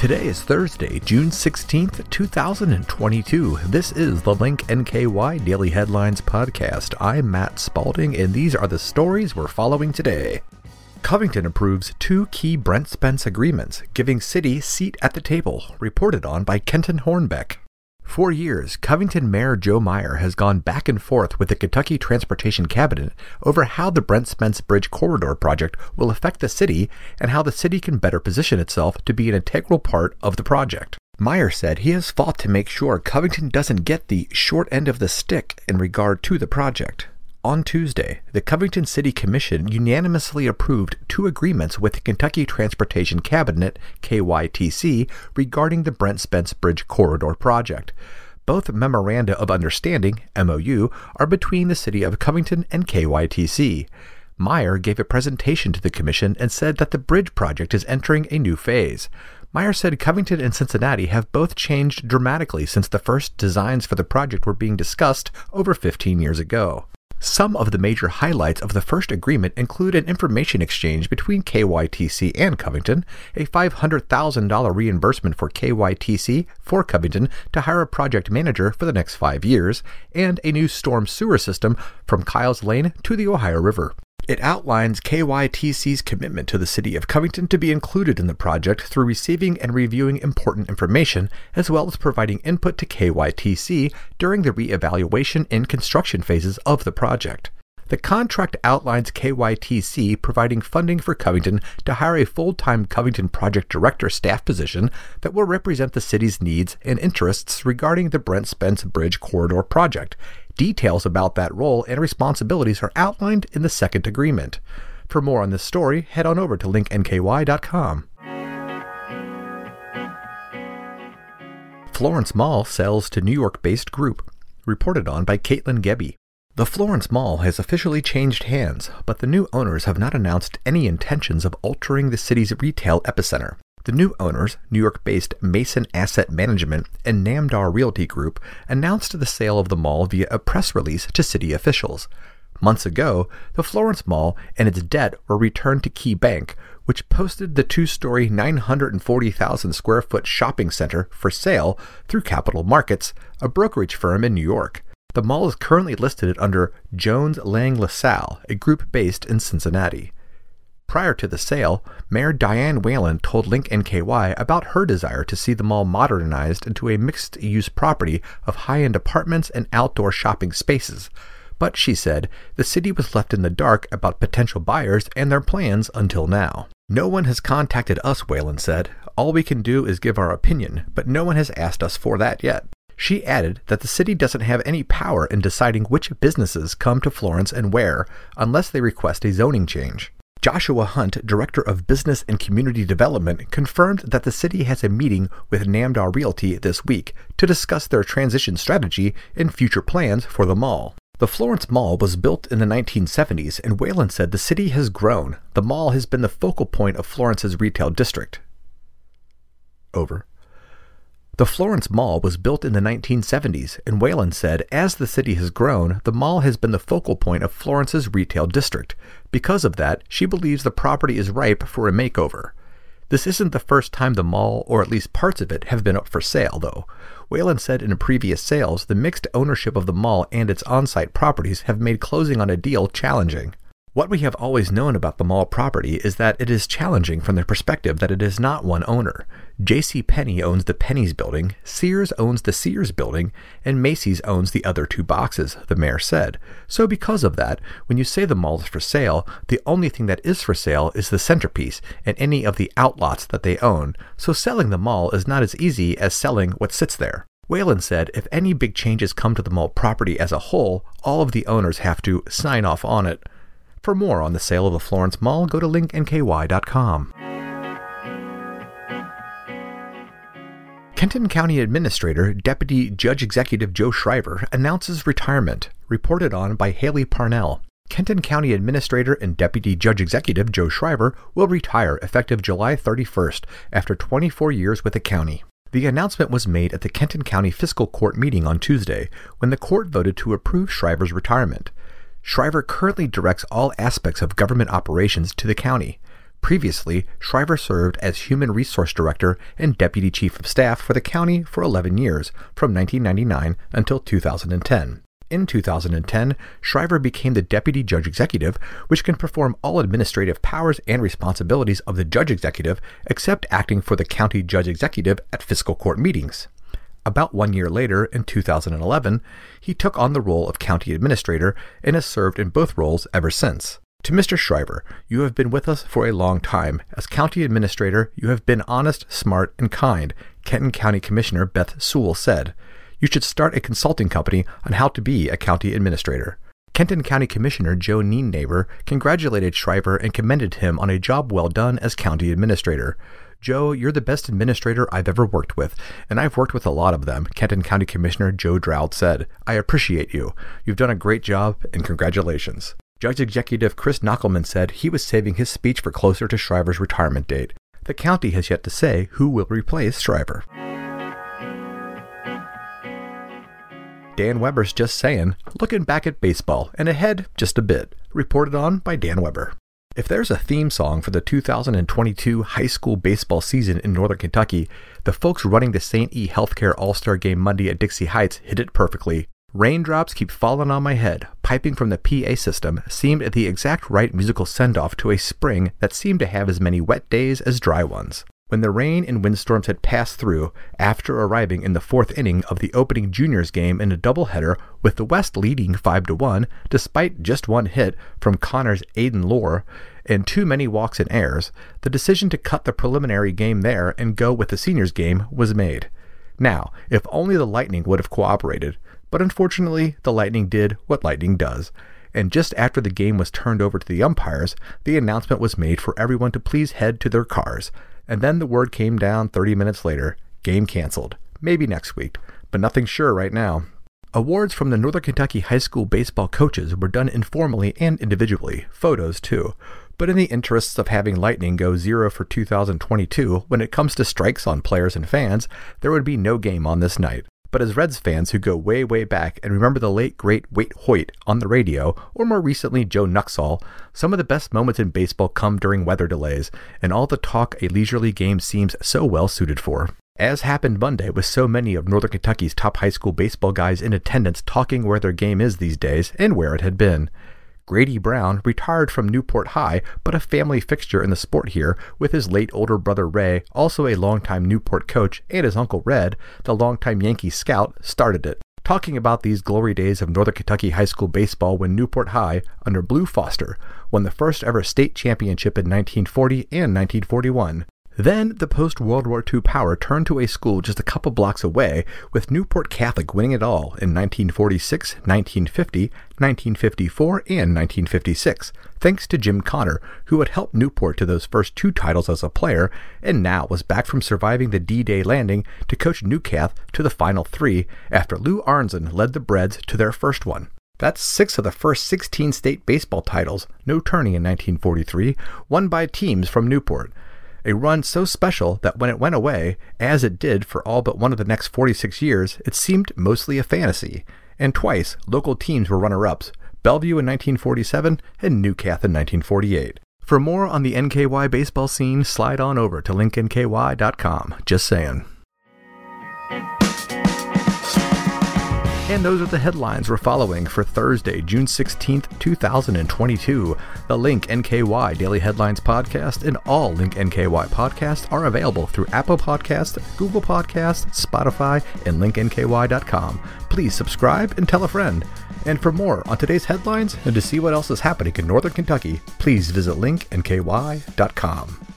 Today is Thursday, June 16th, 2022. This is the Link NKY Daily Headlines Podcast. I'm Matt Spalding, and these are the stories we're following today. Covington approves two key Brent Spence agreements, giving City seat at the table, reported on by Kenton Hornbeck. For years, Covington Mayor Joe Meyer has gone back and forth with the Kentucky Transportation Cabinet over how the Brent Spence Bridge Corridor project will affect the city and how the city can better position itself to be an integral part of the project. Meyer said he has fought to make sure Covington doesn't get the short end of the stick in regard to the project. On Tuesday, the Covington City Commission unanimously approved two agreements with the Kentucky Transportation Cabinet, KYTC, regarding the Brent Spence Bridge Corridor project. Both memoranda of understanding, MOU, are between the city of Covington and KYTC. Meyer gave a presentation to the commission and said that the bridge project is entering a new phase. Meyer said Covington and Cincinnati have both changed dramatically since the first designs for the project were being discussed over 15 years ago. Some of the major highlights of the first agreement include an information exchange between KYTC and Covington, a $500,000 reimbursement for KYTC for Covington to hire a project manager for the next five years, and a new storm sewer system from Kyles Lane to the Ohio River. It outlines KYTC's commitment to the City of Covington to be included in the project through receiving and reviewing important information, as well as providing input to KYTC during the reevaluation and construction phases of the project. The contract outlines KYTC providing funding for Covington to hire a full time Covington Project Director staff position that will represent the city's needs and interests regarding the Brent Spence Bridge Corridor project. Details about that role and responsibilities are outlined in the second agreement. For more on this story, head on over to linknky.com. Florence Mall sells to New York based group, reported on by Caitlin Gebby. The Florence Mall has officially changed hands, but the new owners have not announced any intentions of altering the city's retail epicenter. The new owners, New York based Mason Asset Management and Namdar Realty Group, announced the sale of the mall via a press release to city officials. Months ago, the Florence Mall and its debt were returned to Key Bank, which posted the two story 940,000 square foot shopping center for sale through Capital Markets, a brokerage firm in New York. The mall is currently listed under Jones Lang LaSalle, a group based in Cincinnati. Prior to the sale, Mayor Diane Whalen told Link NKY about her desire to see the mall modernized into a mixed use property of high end apartments and outdoor shopping spaces. But she said the city was left in the dark about potential buyers and their plans until now. No one has contacted us, Whalen said. All we can do is give our opinion, but no one has asked us for that yet. She added that the city doesn't have any power in deciding which businesses come to Florence and where, unless they request a zoning change. Joshua Hunt, Director of Business and Community Development, confirmed that the city has a meeting with Namdar Realty this week to discuss their transition strategy and future plans for the mall. The Florence Mall was built in the 1970s, and Whalen said the city has grown. The mall has been the focal point of Florence's retail district. Over. The Florence Mall was built in the 1970s, and Whalen said as the city has grown, the mall has been the focal point of Florence's retail district. Because of that, she believes the property is ripe for a makeover. This isn't the first time the mall, or at least parts of it, have been up for sale, though. Whalen said in previous sales, the mixed ownership of the mall and its on site properties have made closing on a deal challenging. What we have always known about the mall property is that it is challenging from the perspective that it is not one owner. J.C. Penney owns the Penney's building, Sears owns the Sears building, and Macy's owns the other two boxes, the mayor said. So because of that, when you say the mall is for sale, the only thing that is for sale is the centerpiece and any of the outlots that they own. So selling the mall is not as easy as selling what sits there. Whalen said if any big changes come to the mall property as a whole, all of the owners have to sign off on it. For more on the sale of the Florence Mall, go to linknky.com. Kenton County Administrator Deputy Judge Executive Joe Shriver announces retirement, reported on by Haley Parnell. Kenton County Administrator and Deputy Judge Executive Joe Shriver will retire effective July 31st after 24 years with the county. The announcement was made at the Kenton County Fiscal Court meeting on Tuesday when the court voted to approve Shriver's retirement. Shriver currently directs all aspects of government operations to the county. Previously, Shriver served as Human Resource Director and Deputy Chief of Staff for the county for 11 years, from 1999 until 2010. In 2010, Shriver became the Deputy Judge Executive, which can perform all administrative powers and responsibilities of the Judge Executive except acting for the County Judge Executive at fiscal court meetings. About one year later, in 2011, he took on the role of County Administrator and has served in both roles ever since. To Mr. Shriver, you have been with us for a long time. As County Administrator, you have been honest, smart, and kind, Kenton County Commissioner Beth Sewell said you should start a consulting company on how to be a county administrator. Kenton County Commissioner Joe Nienaber congratulated Shriver and commended him on a job well done as county administrator. Joe, you're the best administrator I've ever worked with, and I've worked with a lot of them, Kenton County Commissioner Joe Draud said. I appreciate you. You've done a great job, and congratulations. Judge Executive Kris Knochelmann said he was saving his speech for closer to Shriver's retirement date. The county has yet to say who will replace Shriver. Dan Weber's Just Saying, looking back at baseball and ahead just a bit. Reported on by Dan Weber. If there's a theme song for the 2022 high school baseball season in Northern Kentucky, the folks running the St. E Healthcare All Star Game Monday at Dixie Heights hit it perfectly. Raindrops keep falling on my head, piping from the PA system, seemed the exact right musical send off to a spring that seemed to have as many wet days as dry ones. When the rain and windstorms had passed through, after arriving in the fourth inning of the opening juniors game in a doubleheader with the West leading 5 to 1, despite just one hit from Conner's Aiden Lore and too many walks and errors, the decision to cut the preliminary game there and go with the seniors game was made. Now, if only the Lightning would have cooperated, but unfortunately, the Lightning did what Lightning does. And just after the game was turned over to the umpires, the announcement was made for everyone to please head to their cars and then the word came down 30 minutes later game canceled. Maybe next week, but nothing sure right now. Awards from the Northern Kentucky high school baseball coaches were done informally and individually, photos too. But in the interests of having Lightning go zero for 2022 when it comes to strikes on players and fans, there would be no game on this night. But as Reds fans who go way, way back and remember the late, great Waite Hoyt on the radio, or more recently Joe Nuxhall, some of the best moments in baseball come during weather delays, and all the talk a leisurely game seems so well suited for. As happened Monday with so many of Northern Kentucky's top high school baseball guys in attendance talking where their game is these days and where it had been. Grady Brown retired from Newport High, but a family fixture in the sport here, with his late older brother Ray, also a longtime Newport coach, and his uncle Red, the longtime Yankee scout, started it. Talking about these glory days of Northern Kentucky high school baseball when Newport High, under Blue Foster, won the first ever state championship in 1940 and 1941. Then the post World War II power turned to a school just a couple blocks away, with Newport Catholic winning it all in 1946, 1950, 1954, and 1956, thanks to Jim Connor, who had helped Newport to those first two titles as a player, and now was back from surviving the D Day landing to coach Newcath to the final three after Lou Arnzen led the Breds to their first one. That's six of the first 16 state baseball titles, no tourney in 1943, won by teams from Newport a run so special that when it went away, as it did for all but one of the next 46 years, it seemed mostly a fantasy. And twice, local teams were runner ups Bellevue in 1947 and Newcath in 1948. For more on the NKY baseball scene, slide on over to linknky.com. Just saying. And those are the headlines we're following for Thursday, June 16th, 2022. The Link NKY Daily Headlines podcast and all Link NKY podcasts are available through Apple Podcasts, Google Podcasts, Spotify, and linknky.com. Please subscribe and tell a friend. And for more on today's headlines and to see what else is happening in Northern Kentucky, please visit linknky.com.